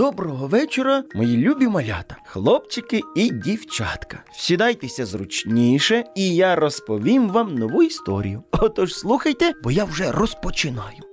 Доброго вечора, мої любі малята, хлопчики і дівчатка. Сідайтеся зручніше, і я розповім вам нову історію. Отож слухайте, бо я вже розпочинаю.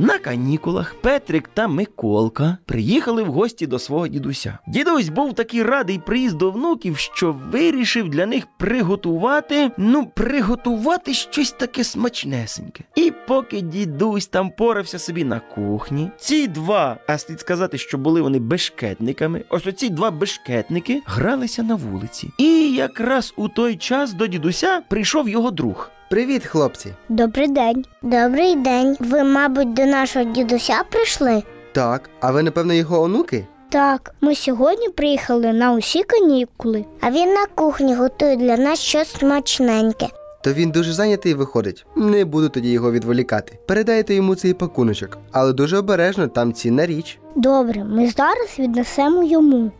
На канікулах Петрик та Миколка приїхали в гості до свого дідуся. Дідусь був такий радий приїзду внуків, що вирішив для них приготувати, ну, приготувати щось таке смачнесеньке. І поки дідусь там порався собі на кухні, ці два, а слід сказати, що були вони бешкетниками, ось оці два бешкетники гралися на вулиці. І якраз у той час до дідуся прийшов його друг. Привіт, хлопці. Добрий день. Добрий день. Ви, мабуть, до нашого дідуся прийшли? Так, а ви, напевно, його онуки? Так, ми сьогодні приїхали на усі канікули. А він на кухні готує для нас щось смачненьке. То він дуже зайнятий виходить. Не буду тоді його відволікати. Передайте йому цей пакуночок, але дуже обережно там цінна річ. Добре, ми зараз віднесемо йому.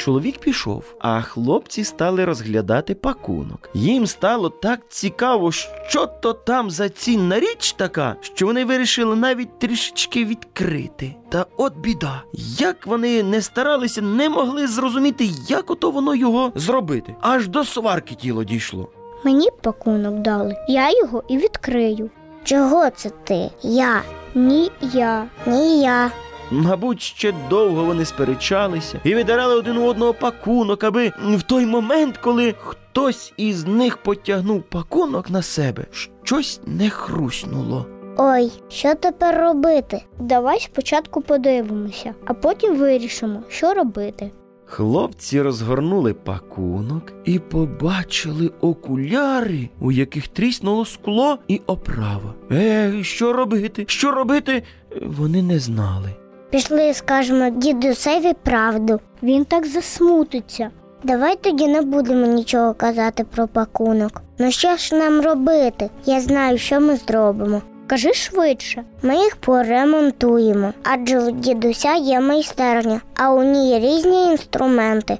Чоловік пішов, а хлопці стали розглядати пакунок. Їм стало так цікаво, що то там за цінна річ така, що вони вирішили навіть трішечки відкрити. Та от біда, як вони не старалися, не могли зрозуміти, як ото воно його зробити. Аж до сварки тіло дійшло. Мені пакунок дали. Я його і відкрию. Чого це ти? Я. Ні, я. Ні, я. Мабуть, ще довго вони сперечалися і видирали один у одного пакунок, аби в той момент, коли хтось із них потягнув пакунок на себе, щось не хруснуло. Ой, що тепер робити? Давай спочатку подивимося, а потім вирішимо, що робити. Хлопці розгорнули пакунок і побачили окуляри, у яких тріснуло скло і оправа. Е, що робити? Що робити? Вони не знали. Пішли скажемо дідусеві правду. Він так засмутиться. Давай тоді не будемо нічого казати про пакунок. Ну що ж нам робити? Я знаю, що ми зробимо. Кажи швидше. Ми їх поремонтуємо, адже у дідуся є майстерня, а у ній різні інструменти.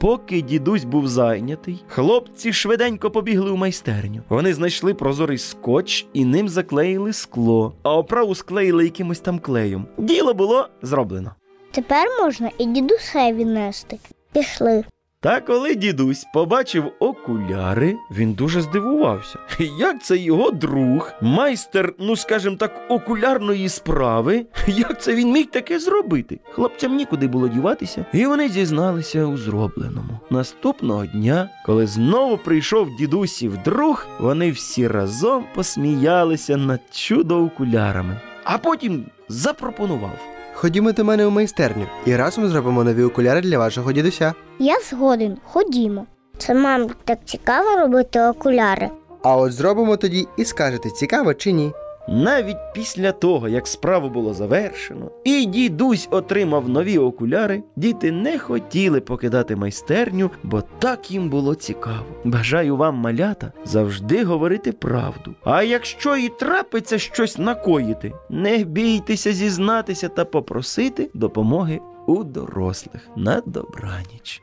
Поки дідусь був зайнятий, хлопці швиденько побігли у майстерню. Вони знайшли прозорий скотч і ним заклеїли скло, а оправу склеїли якимось там клеєм. Діло було зроблено. Тепер можна і дідусеві нести. Пішли. Та коли дідусь побачив окуляри, він дуже здивувався. Як це його друг, майстер, ну скажімо так, окулярної справи, як це він міг таке зробити? Хлопцям нікуди було діватися, і вони зізналися у зробленому. Наступного дня, коли знову прийшов дідусів друг, вони всі разом посміялися над чудо окулярами, а потім запропонував. Ходімо до мене у майстерню і разом зробимо нові окуляри для вашого дідуся. Я згоден, ходімо. Це, мабуть, так цікаво робити окуляри. А от зробимо тоді і скажете, цікаво чи ні. Навіть після того, як справу було завершено, і дідусь отримав нові окуляри, діти не хотіли покидати майстерню, бо так їм було цікаво. Бажаю вам, малята, завжди говорити правду. А якщо і трапиться щось накоїти, не бійтеся зізнатися та попросити допомоги у дорослих на добраніч.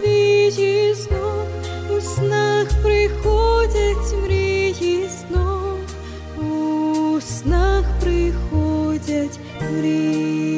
світі снов, у снах приходять мрії снов, у снах приходять мрії.